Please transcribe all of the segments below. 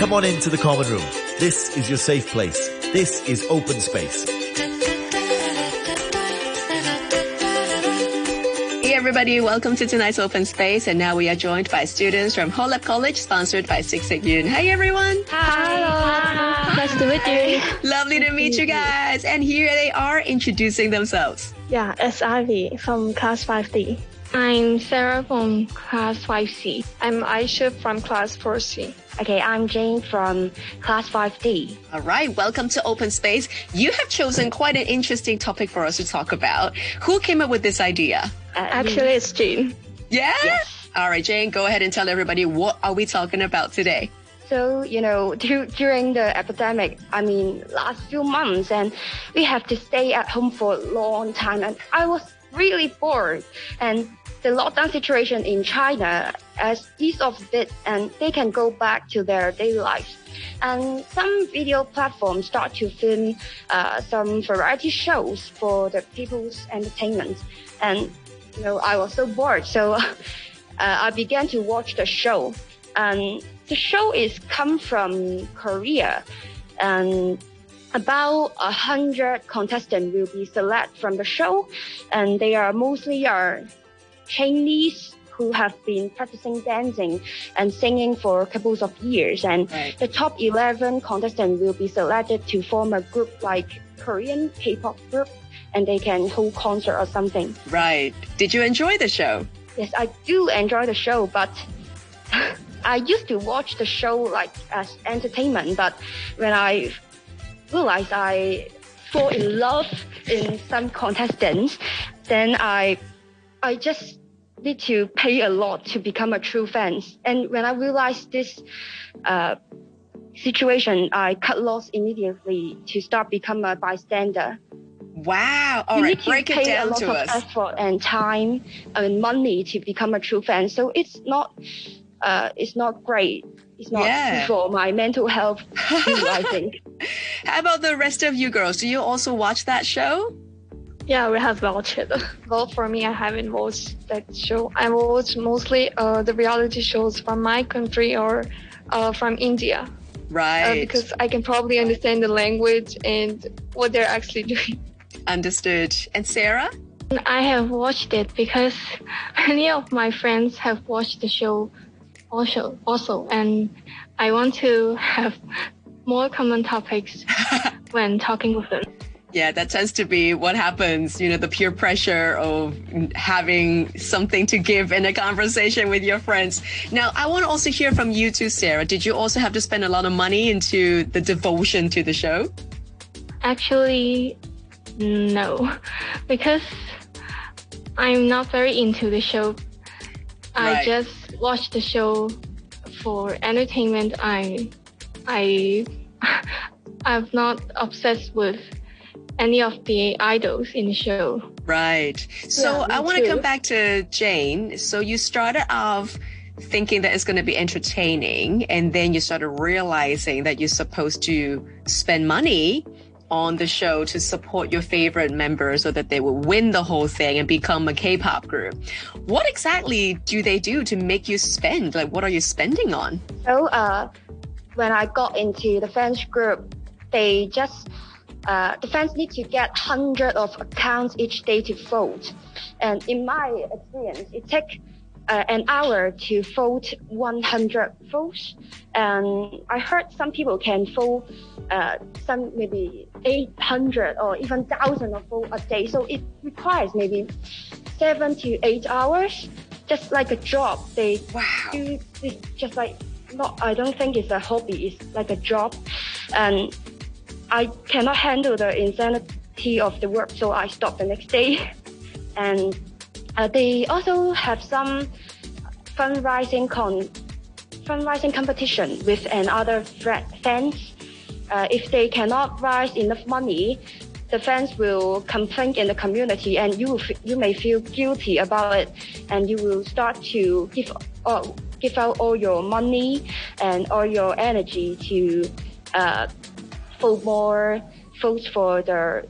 Come on into the common room. This is your safe place. This is open space. Hey everybody, welcome to tonight's open space. And now we are joined by students from Ho Lap College, sponsored by Sik Sik Yuen. Hey everyone. Hi. Nice to meet you. Lovely to meet you guys. And here they are introducing themselves. Yeah, it's Ivy from class 5D. I'm Sarah from class 5C. I'm Aisha from class 4C. Okay, I'm Jane from class 5D. All right, welcome to Open Space. You have chosen quite an interesting topic for us to talk about. Who came up with this idea? Uh, Actually, it's Jane. Yeah? Yes. All right, Jane, go ahead and tell everybody what are we talking about today? So, you know, during the epidemic, I mean, last few months, and we have to stay at home for a long time, and I was really bored. And the lockdown situation in China has eased off a bit and they can go back to their daily lives. And some video platforms start to film uh, some variety shows for the people's entertainment. And, you know, I was so bored. So uh, I began to watch the show. And the show is come from Korea. And about a hundred contestants will be selected from the show. And they are mostly are Chinese who have been practicing dancing and singing for a couple of years. And Right. the top 11 contestants will be selected to form a group like Korean K-pop group and they can hold concert or something. Right. Did you enjoy the show? Yes, I do enjoy the show, but I used to watch the show like as entertainment, but when I realized I fall in love in some contestants, then I I just need to pay a lot to become a true fan. And when I realized this uh, situation, I cut loss immediately to start become a bystander. Wow. All you right, need to break it pay a lot to of us. effort and time and money to become a true fan. So it's not, uh, it's not great. It's not Yeah. for my mental health, too, I think. How about the rest of you girls? Do you also watch that show? Yeah, we have watched it. Well, for me, I haven't watched that show. I watch mostly uh, the reality shows from my country or uh, from India uh, Right. because I can probably understand the language and what they're actually doing. Understood. And Sarah? I have watched it because many of my friends have watched the show also, also, and I want to have more common topics when talking with them. Yeah, that tends to be what happens, you know, the peer pressure of having something to give in a conversation with your friends. Now, I want to also hear from you too, Sarah. Did you also have to spend a lot of money into the devotion to the show? Actually, no, because I'm not very into the show. I just watch the show for entertainment. I, I, I'm not obsessed with any of the idols in the show. Right. So Yeah, I want to come back to Jane. So you started off thinking that it's going to be entertaining, and then you started realizing that you're supposed to spend money on the show to support your favorite members so that they will win the whole thing and become a K-pop group. What exactly do they do to make you spend? Like, what are you spending on? So uh, when I got into the fans group, they just uh, the fans need to get hundred of accounts each day to vote, and in my experience, it takes uh, an hour to vote 100 votes. And I heard some people can vote uh, some maybe 800 or even thousand of vote a day. So it requires maybe seven to eight hours, just like a job. They Wow. do this just like not I don't think it's a hobby, it's like a job. And I cannot handle the insanity of the work, so I stopped the next day. And uh, they also have some fundraising con fundraising competition with another fans. Uh, if they cannot raise enough money, the fans will complain in the community, and you you may feel guilty about it, and you will start to give uh, give out all your money and all your energy to uh, vote more votes for their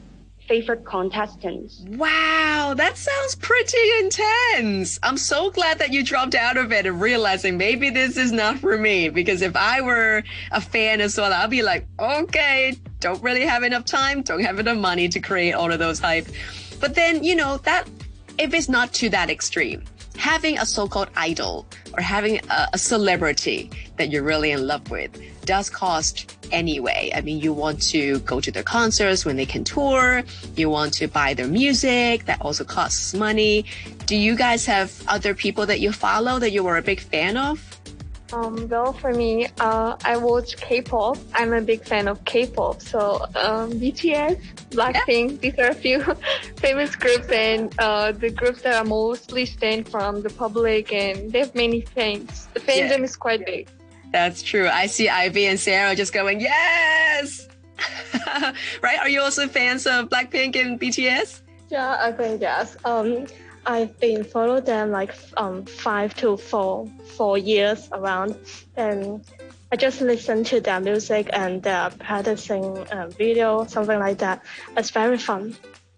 favorite contestants. Wow, that sounds pretty intense. I'm so glad that you dropped out of it and realizing maybe this is not for me. Because if I were a fan as well, I'd be like, okay, don't really have enough time, don't have enough money to create all of those hype. But then, you know, that if it's not to that extreme, having a so-called idol or having a, a, celebrity that you're really in love with does cost anyway. I mean, you want to go to their concerts when they can tour. You want to buy their music. That also costs money. Do you guys have other people that you follow that you were a big fan of? Um, well, for me, uh, I watch K-pop. I'm a big fan of K-pop. So, um, BTS, Blackpink, yeah. these are a few famous groups and, uh, the groups that are mostly stand from the public and they have many fans. The fandom yeah. is quite big. That's true. I see Ivy and Sarah just going, yes! right? Are you also fans of Blackpink and BTS? Yeah, I think yes. Um, I've been following them like um five to four four years around, and I just listen to their music and their practicing uh, video, something like that. It's very fun.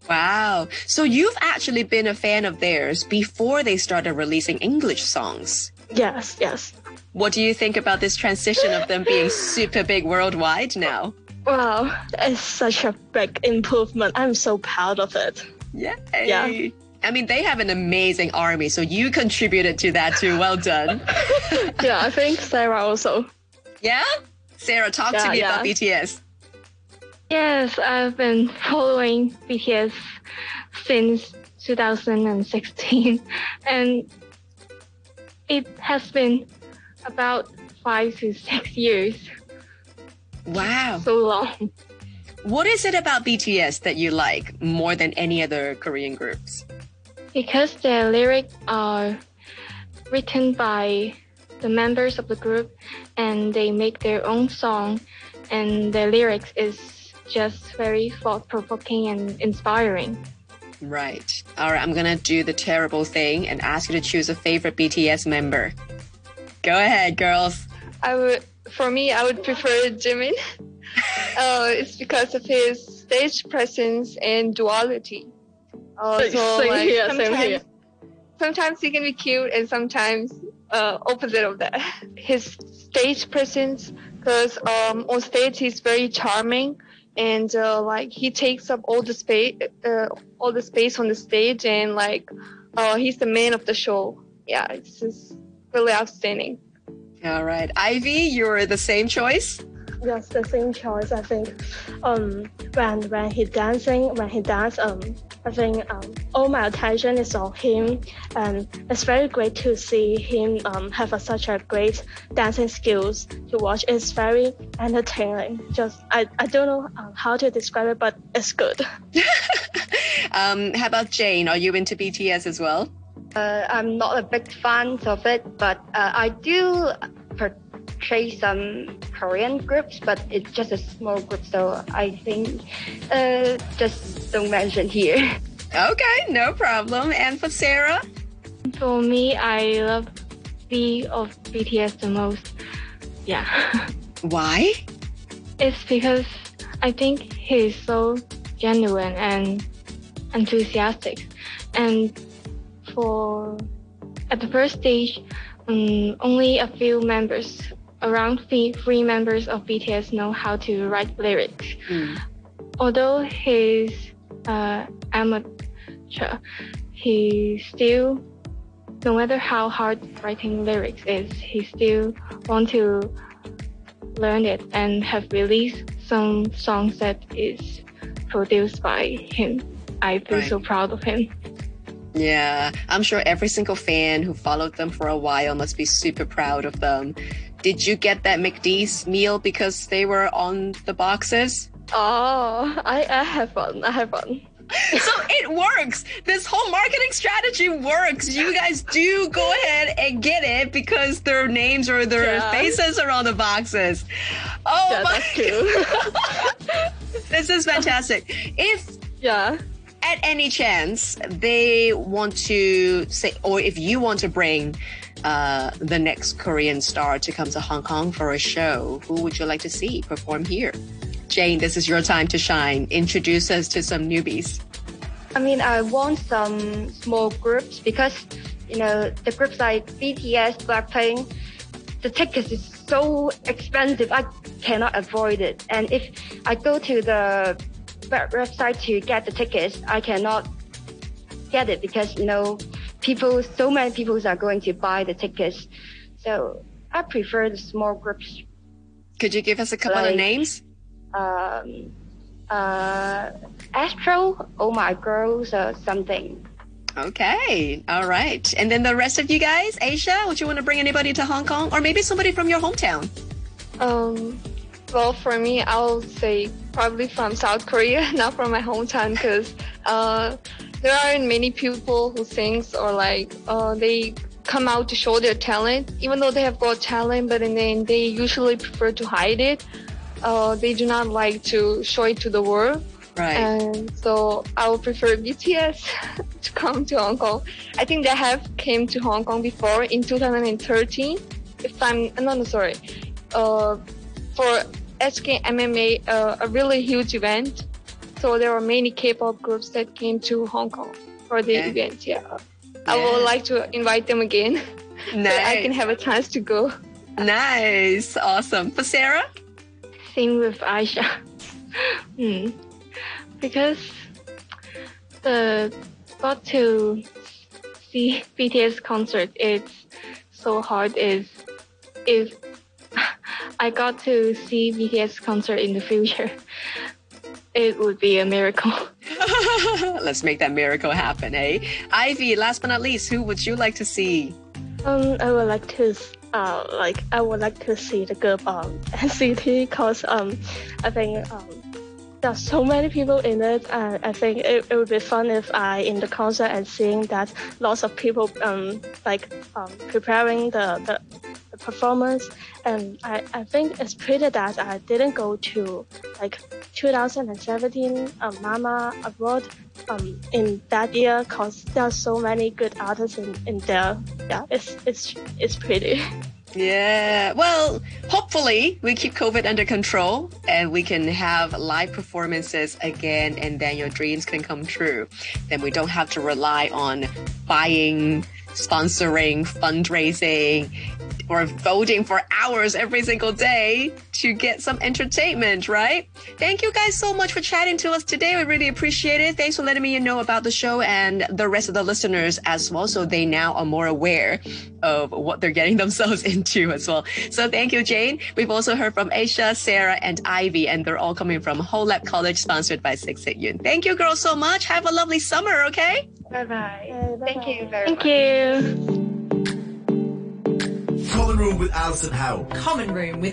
Wow. So you've actually been a fan of theirs before they started releasing English songs. Yes, yes. What do you think about this transition of them being super big worldwide now? Wow, it's such a big improvement. I'm so proud of it. Yay. Yeah. I mean, they have an amazing army, so you contributed to that too. Well done. yeah, I think Sarah also. Yeah? Sarah, talk yeah, to me yeah. about BTS. Yes, I've been following BTS since 2016, and it has been about five to six years. Wow. So long. What is it about BTS that you like more than any other Korean groups? Because the lyrics are written by the members of the group and they make their own song and the lyrics is just very thought-provoking and inspiring. Right. All right, I'm going to do the terrible thing and ask you to choose a favorite BTS member. Go ahead, girls. I would for me I would prefer Jimin. uh, it's because of his stage presence and duality. Oh, so same like, here, same here. Sometimes he can be cute, and sometimes uh, opposite of that. His stage presence, because um, on stage he's very charming, and uh, like he takes up all the space, uh, all the space on the stage, and like uh, he's the man of the show. Yeah, it's just really outstanding. All right, Ivy, you're the same choice. Yes, the same choice. I think um, when when he dancing, when he dance, um, I think um, all my attention is on him, and it's very great to see him um, have a, such a great dancing skills to watch. It's very entertaining. Just I, I don't know um, how to describe it, but it's good. um, how about Jane? Are you into BTS as well? Uh, I'm not a big fan of it, but uh, I do portray some Korean groups, but it's just a small group, so I think uh, just don't mention here. Okay, no problem. And for Sarah? For me, I love V of BTS the most. Yeah. Why? It's because I think he's so genuine and enthusiastic. And for at the first stage, um, only a few members, around three, members of BTS know how to write lyrics. Mm. Although he's uh, amateur, he still, no matter how hard writing lyrics is, he still want to learn it and have released some songs that is produced by him. I feel right. so proud of him. Yeah, I'm sure every single fan who followed them for a while must be super proud of them. Did you get that McD's meal because they were on the boxes? Oh, I, I have one. I have one. so it works. This whole marketing strategy works. You guys do go ahead and get it because their names or their yeah. faces are on the boxes. Oh yeah, my! this is fantastic. If yeah at any chance they want to say, or if you want to bring uh, the next Korean star to come to Hong Kong for a show, who would you like to see perform here? Jane, this is your time to shine. Introduce us to some newbies. I mean, I want some small groups because, you know, the groups like BTS, Blackpink, the tickets is so expensive. I cannot avoid it. And if I go to the website to get the tickets, I cannot get it because, you know, people, so many people are going to buy the tickets. So I prefer the small groups. Could you give us a couple like, of names? Um, uh, Astro, Oh My Girls, or something. Okay, all right. And then the rest of you guys, Aisha, would you want to bring anybody to Hong Kong, or maybe somebody from your hometown? Um, well, for me, I'll say probably from South Korea, not from my hometown, because uh, there aren't many people who sings or like uh, they come out to show their talent, even though they have got talent, but then they usually prefer to hide it. Uh, they do not like to show it to the world. Right. And so I would prefer BTS to come to Hong Kong. I think they have came to Hong Kong before in 2013. If I'm no, no sorry, uh, for SK MMA, uh, a really huge event. So there were many K-pop groups that came to Hong Kong for the okay. event. Yeah. yeah. I would like to invite them again. Nice. so I can have a chance to go. Nice. Awesome. For Sarah? Same with Aisha. hmm because the got to see BTS concert it's so hard is if I got to see BTS concert in the future it would be a miracle. Let's make that miracle happen, eh? Ivy, last but not least, who would you like to see? Um, I would like to uh, like I would like to see the group um NCT because um I think um there's so many people in it, and I think it, it would be fun if I in the concert and seeing that lots of people um like um preparing the, the, the performance, and I, I think it's pretty that I didn't go to like 2017 um, Mama Award um in that year because there are so many good artists in, in there. Yeah, it's it's it's pretty. Yeah. Well, hopefully we keep COVID under control and we can have live performances again and then your dreams can come true. Then we don't have to rely on buying, sponsoring, fundraising, or voting for hours every single day to get some entertainment, right? Thank you guys so much for chatting to us today. We really appreciate it. Thanks for letting me know about the show and the rest of the listeners as well. So they now are more aware of what they're getting themselves into as well. So thank you, Jane. We've also heard from Aisha, Sarah, and Ivy, and they're all coming from Ho Lap College, sponsored by Six Yun. Thank you, girls, so much. Have a lovely summer, okay? Bye-bye. Thank you very Thank much. Thank you. Common Room with Alison Howe. Common Room with